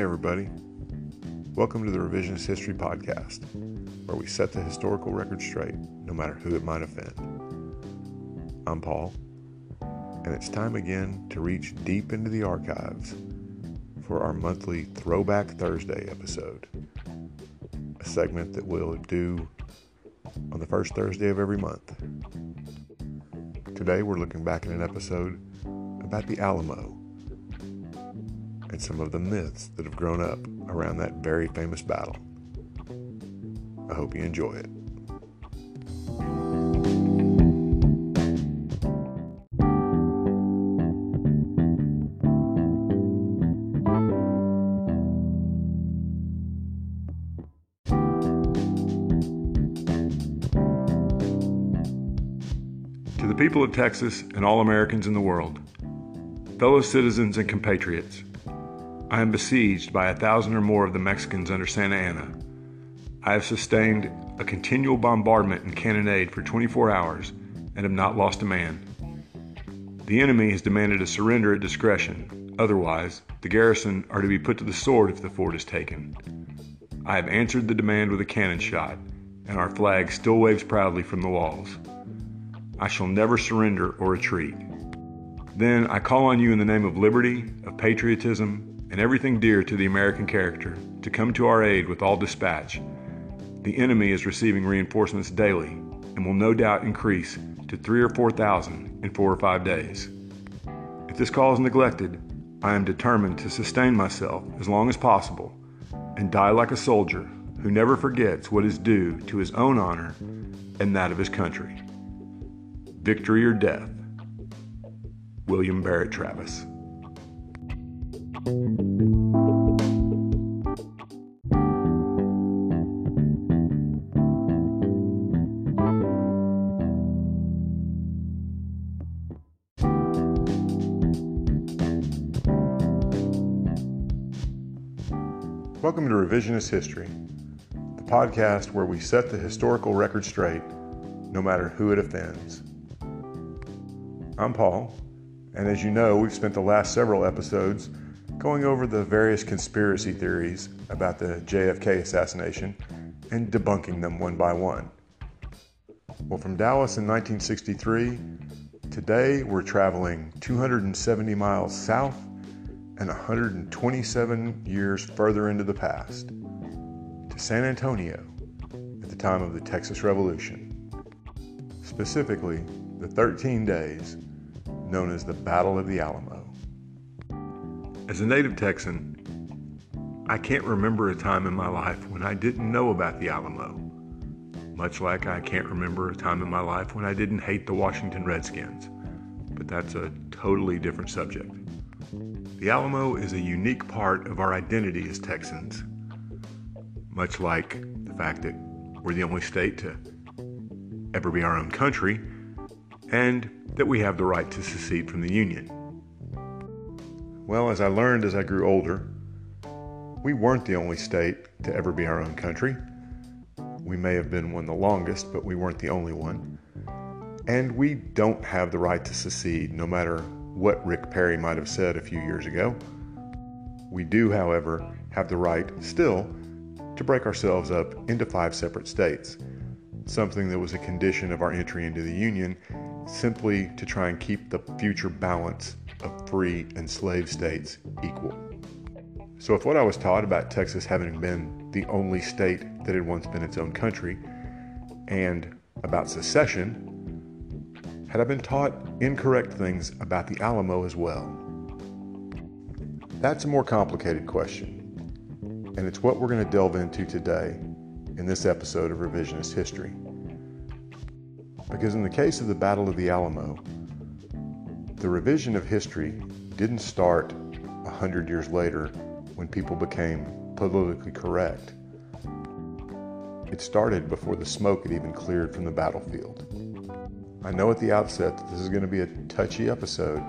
Everybody. Welcome to the Revisionist History Podcast, where we set the historical record straight, no matter who it might offend. I'm Paul, and it's time again to reach deep into the archives for our monthly Throwback Thursday episode, a segment that we'll do on the first Thursday of every month. Today, we're looking back at an episode about the Alamo and some of the myths that have grown up around that very famous battle. I hope you enjoy it. To the people of Texas and all Americans in the world, fellow citizens and compatriots, I am besieged by a thousand or more of the Mexicans under Santa Anna. I have sustained a continual bombardment and cannonade for 24 hours and have not lost a man. The enemy has demanded a surrender at discretion, otherwise, the garrison are to be put to the sword if the fort is taken. I have answered the demand with a cannon shot, and our flag still waves proudly from the walls. I shall never surrender or retreat. Then I call on you in the name of liberty, of patriotism, and everything dear to the American character to come to our aid with all dispatch. The enemy is receiving reinforcements daily and will no doubt increase to three or four thousand in four or five days. If this call is neglected, I am determined to sustain myself as long as possible and die like a soldier who never forgets what is due to his own honor and that of his country. Victory or death. William Barrett Travis. Welcome to Revisionist History, the podcast where we set the historical record straight, no matter who it offends. I'm Paul, and as you know, we've spent the last several episodes going over the various conspiracy theories about the JFK assassination and debunking them one by one. Well, from Dallas in 1963, today we're traveling 270 miles south and 127 years further into the past to San Antonio at the time of the Texas Revolution. Specifically, the 13 days known as the Battle of the Alamo. As a native Texan, I can't remember a time in my life when I didn't know about the Alamo, much like I can't remember a time in my life when I didn't hate the Washington Redskins, but that's a totally different subject. The Alamo is a unique part of our identity as Texans, much like the fact that we're the only state to ever be our own country and that we have the right to secede from the Union. Well, as I learned as I grew older, we weren't the only state to ever be our own country. We may have been one the longest, but we weren't the only one. And we don't have the right to secede, no matter what Rick Perry might have said a few years ago. We do, however, have the right still to break ourselves up into five separate states, something that was a condition of our entry into the Union, simply to try and keep the future balance of free and slave states equal. So, if what I was taught about Texas having been the only state that had once been its own country, and about secession, had I been taught incorrect things about the Alamo as well? That's a more complicated question, and it's what we're going to delve into today in this episode of Revisionist History. Because in the case of the Battle of the Alamo, the revision of history didn't start a hundred years later when people became politically correct. It started before the smoke had even cleared from the battlefield. I know at the outset that this is going to be a touchy episode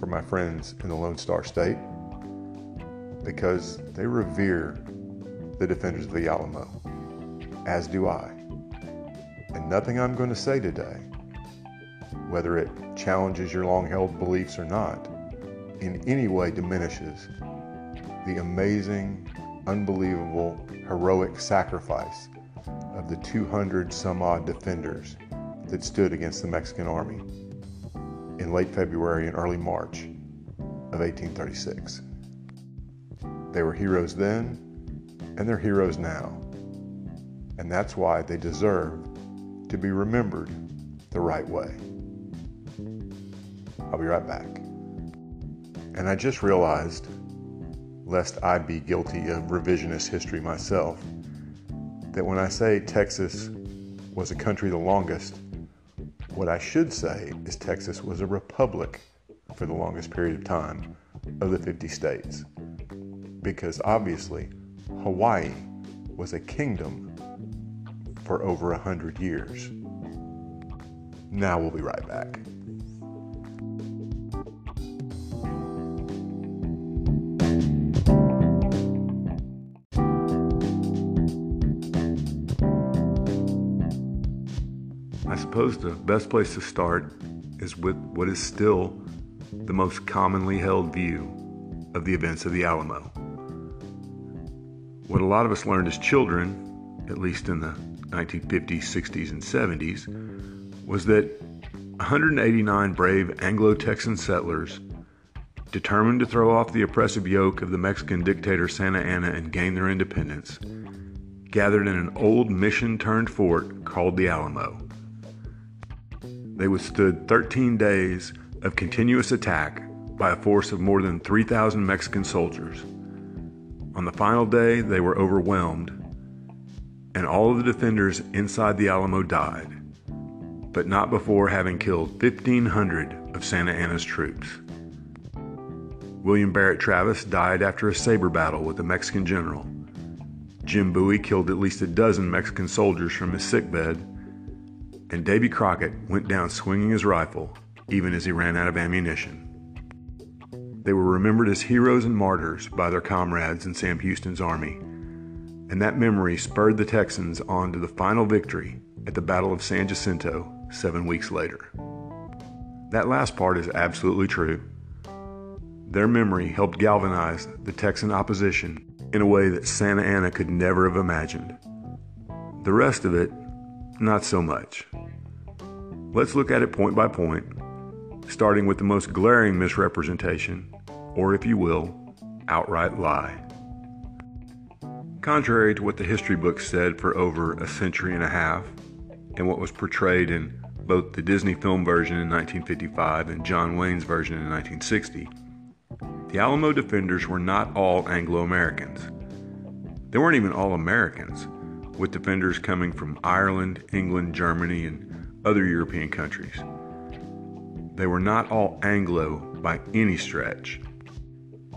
for my friends in the Lone Star State because they revere the defenders of the Alamo, as do I. And nothing I'm going to say today, whether it challenges your long held beliefs or not, in any way diminishes the amazing, unbelievable, heroic sacrifice of the 200 some odd defenders that stood against the Mexican army in late February and early March of 1836. They were heroes then, and they're heroes now. And that's why they deserve to be remembered the right way. I'll be right back. And I just realized, lest I be guilty of revisionist history myself, that when I say Texas was a country the longest, what I should say is Texas was a republic for the longest period of time of the 50 states. Because obviously, Hawaii was a kingdom for over a hundred years. Now we'll be right back. I suppose the best place to start is with what is still the most commonly held view of the events of the Alamo. What a lot of us learned as children, at least in the 1950s, 60s, and 70s, was that 189 brave Anglo Texan settlers, determined to throw off the oppressive yoke of the Mexican dictator Santa Anna and gain their independence, gathered in an old mission turned fort called the Alamo. They withstood 13 days of continuous attack by a force of more than 3,000 Mexican soldiers. On the final day, they were overwhelmed, and all of the defenders inside the Alamo died, but not before having killed 1,500 of Santa Anna's troops. William Barrett Travis died after a saber battle with a Mexican general. Jim Bowie killed at least a dozen Mexican soldiers from his sickbed and Davy Crockett went down swinging his rifle even as he ran out of ammunition. They were remembered as heroes and martyrs by their comrades in Sam Houston's army, and that memory spurred the Texans on to the final victory at the Battle of San Jacinto seven weeks later. That last part is absolutely true. Their memory helped galvanize the Texan opposition in a way that Santa Anna could never have imagined. The rest of it, not so much. Let's look at it point by point, starting with the most glaring misrepresentation, or if you will, outright lie. Contrary to what the history books said for over a century and a half, and what was portrayed in both the Disney film version in 1955 and John Wayne's version in 1960, the Alamo defenders were not all Anglo Americans. They weren't even all Americans, with defenders coming from Ireland, England, Germany, and other European countries. They were not all Anglo by any stretch.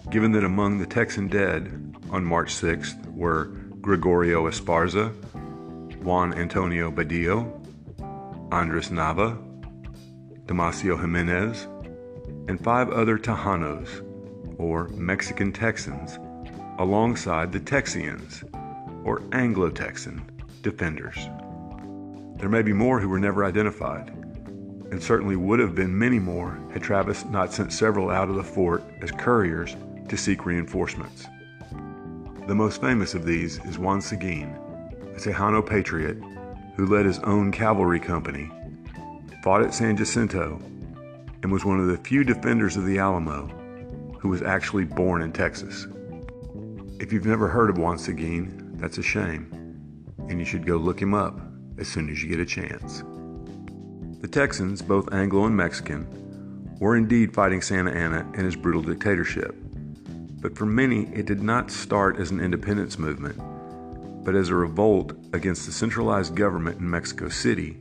Given that among the Texan dead on March 6th were Gregorio Esparza, Juan Antonio Badillo, Andres Nava, Damasio Jimenez, and five other Tejanos, or Mexican Texans, alongside the Texians, or Anglo Texan, defenders. There may be more who were never identified, and certainly would have been many more had Travis not sent several out of the fort as couriers to seek reinforcements. The most famous of these is Juan Seguin, a Tejano patriot who led his own cavalry company, fought at San Jacinto, and was one of the few defenders of the Alamo who was actually born in Texas. If you've never heard of Juan Seguin, that's a shame, and you should go look him up as soon as you get a chance. The Texans, both Anglo and Mexican, were indeed fighting Santa Anna and his brutal dictatorship. But for many, it did not start as an independence movement, but as a revolt against the centralized government in Mexico City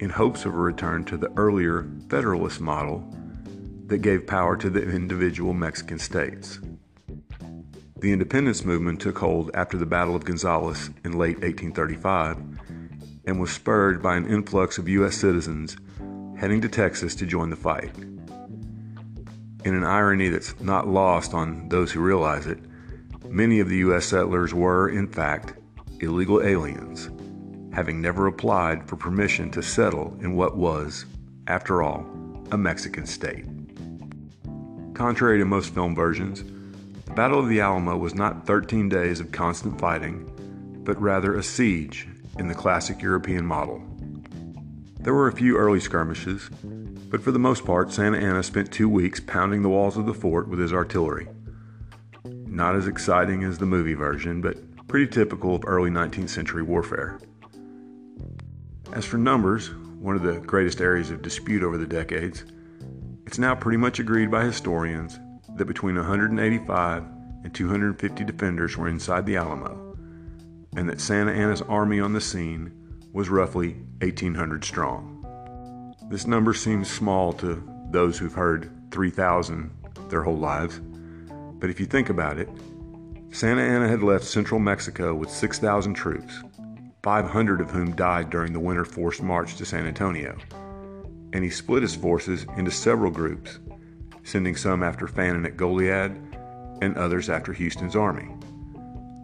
in hopes of a return to the earlier Federalist model that gave power to the individual Mexican states. The independence movement took hold after the Battle of Gonzales in late 1835 and was spurred by an influx of U.S. citizens heading to Texas to join the fight. In an irony that's not lost on those who realize it, many of the U.S. settlers were, in fact, illegal aliens, having never applied for permission to settle in what was, after all, a Mexican state. Contrary to most film versions, The Battle of the Alamo was not 13 days of constant fighting, but rather a siege in the classic European model. There were a few early skirmishes, but for the most part, Santa Anna spent two weeks pounding the walls of the fort with his artillery. Not as exciting as the movie version, but pretty typical of early 19th century warfare. As for numbers, one of the greatest areas of dispute over the decades, it's now pretty much agreed by historians that between 185 and 250 defenders were inside the Alamo, and that Santa Anna's army on the scene was roughly 1,800 strong. This number seems small to those who've heard 3,000 their whole lives, but if you think about it, Santa Anna had left central Mexico with 6,000 troops, 500 of whom died during the winter forced march to San Antonio, and he split his forces into several groups sending some after Fannin at Goliad and others after Houston's army.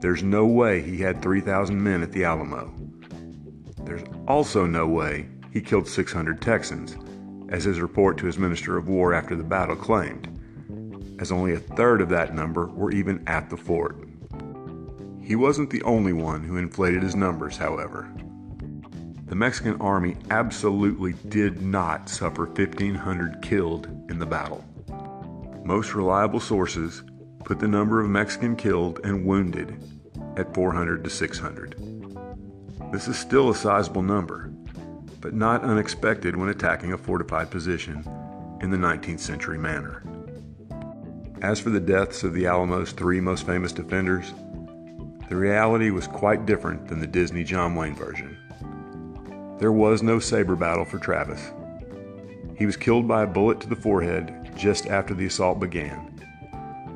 There's no way he had 3,000 men at the Alamo. There's also no way he killed 600 Texans, as his report to his Minister of War after the battle claimed, as only a third of that number were even at the fort. He wasn't the only one who inflated his numbers, however. The Mexican army absolutely did not suffer 1,500 killed in the battle. Most reliable sources put the number of Mexican killed and wounded at 400 to 600. This is still a sizable number, but not unexpected when attacking a fortified position in the 19th century manner. As for the deaths of the Alamo's three most famous defenders, the reality was quite different than the Disney John Wayne version. There was no saber battle for Travis. He was killed by a bullet to the forehead just after the assault began,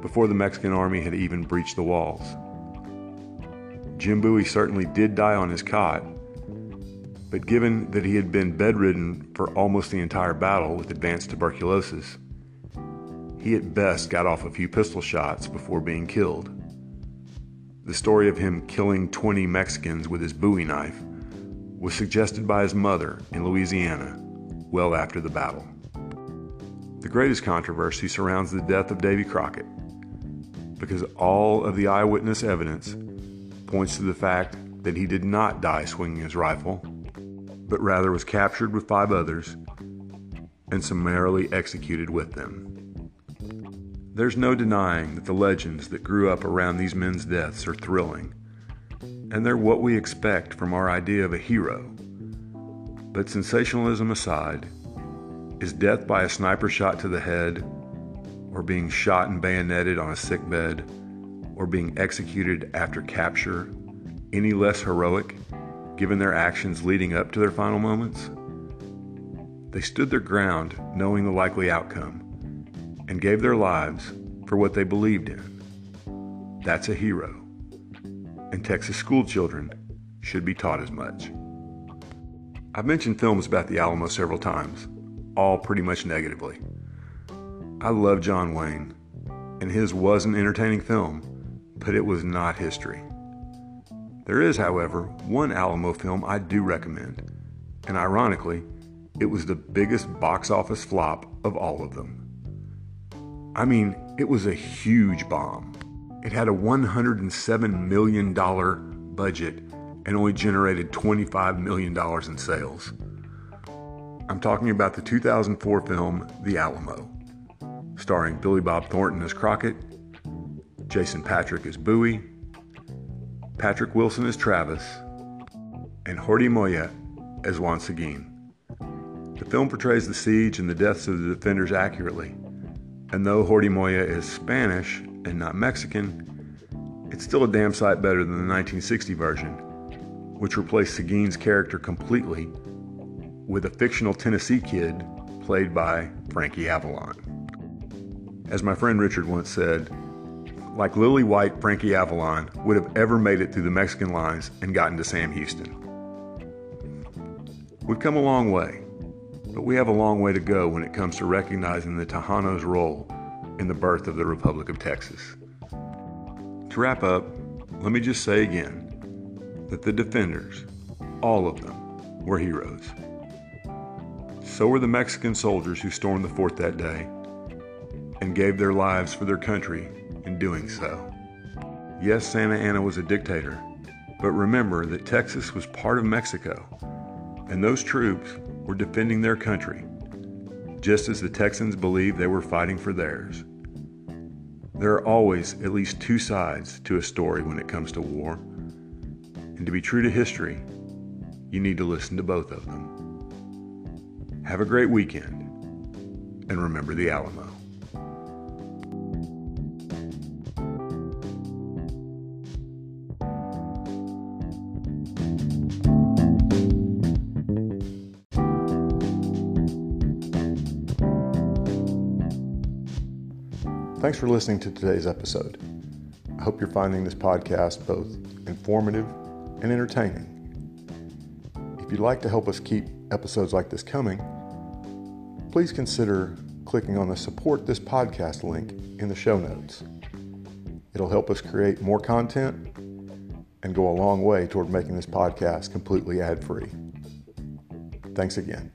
before the Mexican army had even breached the walls. Jim Bowie certainly did die on his cot, but given that he had been bedridden for almost the entire battle with advanced tuberculosis, he at best got off a few pistol shots before being killed. The story of him killing 20 Mexicans with his Bowie knife was suggested by his mother in Louisiana well after the battle. The greatest controversy surrounds the death of Davy Crockett because all of the eyewitness evidence points to the fact that he did not die swinging his rifle, but rather was captured with five others and summarily executed with them. There's no denying that the legends that grew up around these men's deaths are thrilling, and they're what we expect from our idea of a hero. But sensationalism aside, is death by a sniper shot to the head, or being shot and bayoneted on a sick bed, or being executed after capture any less heroic given their actions leading up to their final moments? They stood their ground knowing the likely outcome and gave their lives for what they believed in. That's a hero. And Texas schoolchildren should be taught as much. I've mentioned films about the Alamo several times, all pretty much negatively. I love John Wayne, and his was an entertaining film, but it was not history. There is, however, one Alamo film I do recommend, and ironically, it was the biggest box office flop of all of them. I mean, it was a huge bomb. It had a $107 million budget and only generated $25 million in sales. I'm talking about the 2004 film The Alamo, starring Billy Bob Thornton as Crockett, Jason Patric as Bowie, Patrick Wilson as Travis, and Jordi Mollà as Juan Seguin. The film portrays the siege and the deaths of the defenders accurately, and though Jordi Mollà is Spanish and not Mexican, it's still a damn sight better than the 1960 version, which replaced Seguin's character completely with a fictional Tennessee kid played by Frankie Avalon. As my friend Richard once said, like Lily White, Frankie Avalon would have ever made it through the Mexican lines and gotten to Sam Houston. We've come a long way, but we have a long way to go when it comes to recognizing the Tejanos' role in the birth of the Republic of Texas. To wrap up, let me just say again that the defenders, all of them, were heroes. So were the Mexican soldiers who stormed the fort that day and gave their lives for their country in doing so. Yes, Santa Anna was a dictator, but remember that Texas was part of Mexico, and those troops were defending their country, just as the Texans believed they were fighting for theirs. There are always at least two sides to a story when it comes to war, and to be true to history, you need to listen to both of them. Have a great weekend, and remember the Alamo. Thanks for listening to today's episode. I hope you're finding this podcast both informative and entertaining. If you'd like to help us keep episodes like this coming, please consider clicking on the support this podcast link in the show notes. It'll help us create more content and go a long way toward making this podcast completely ad free. Thanks again.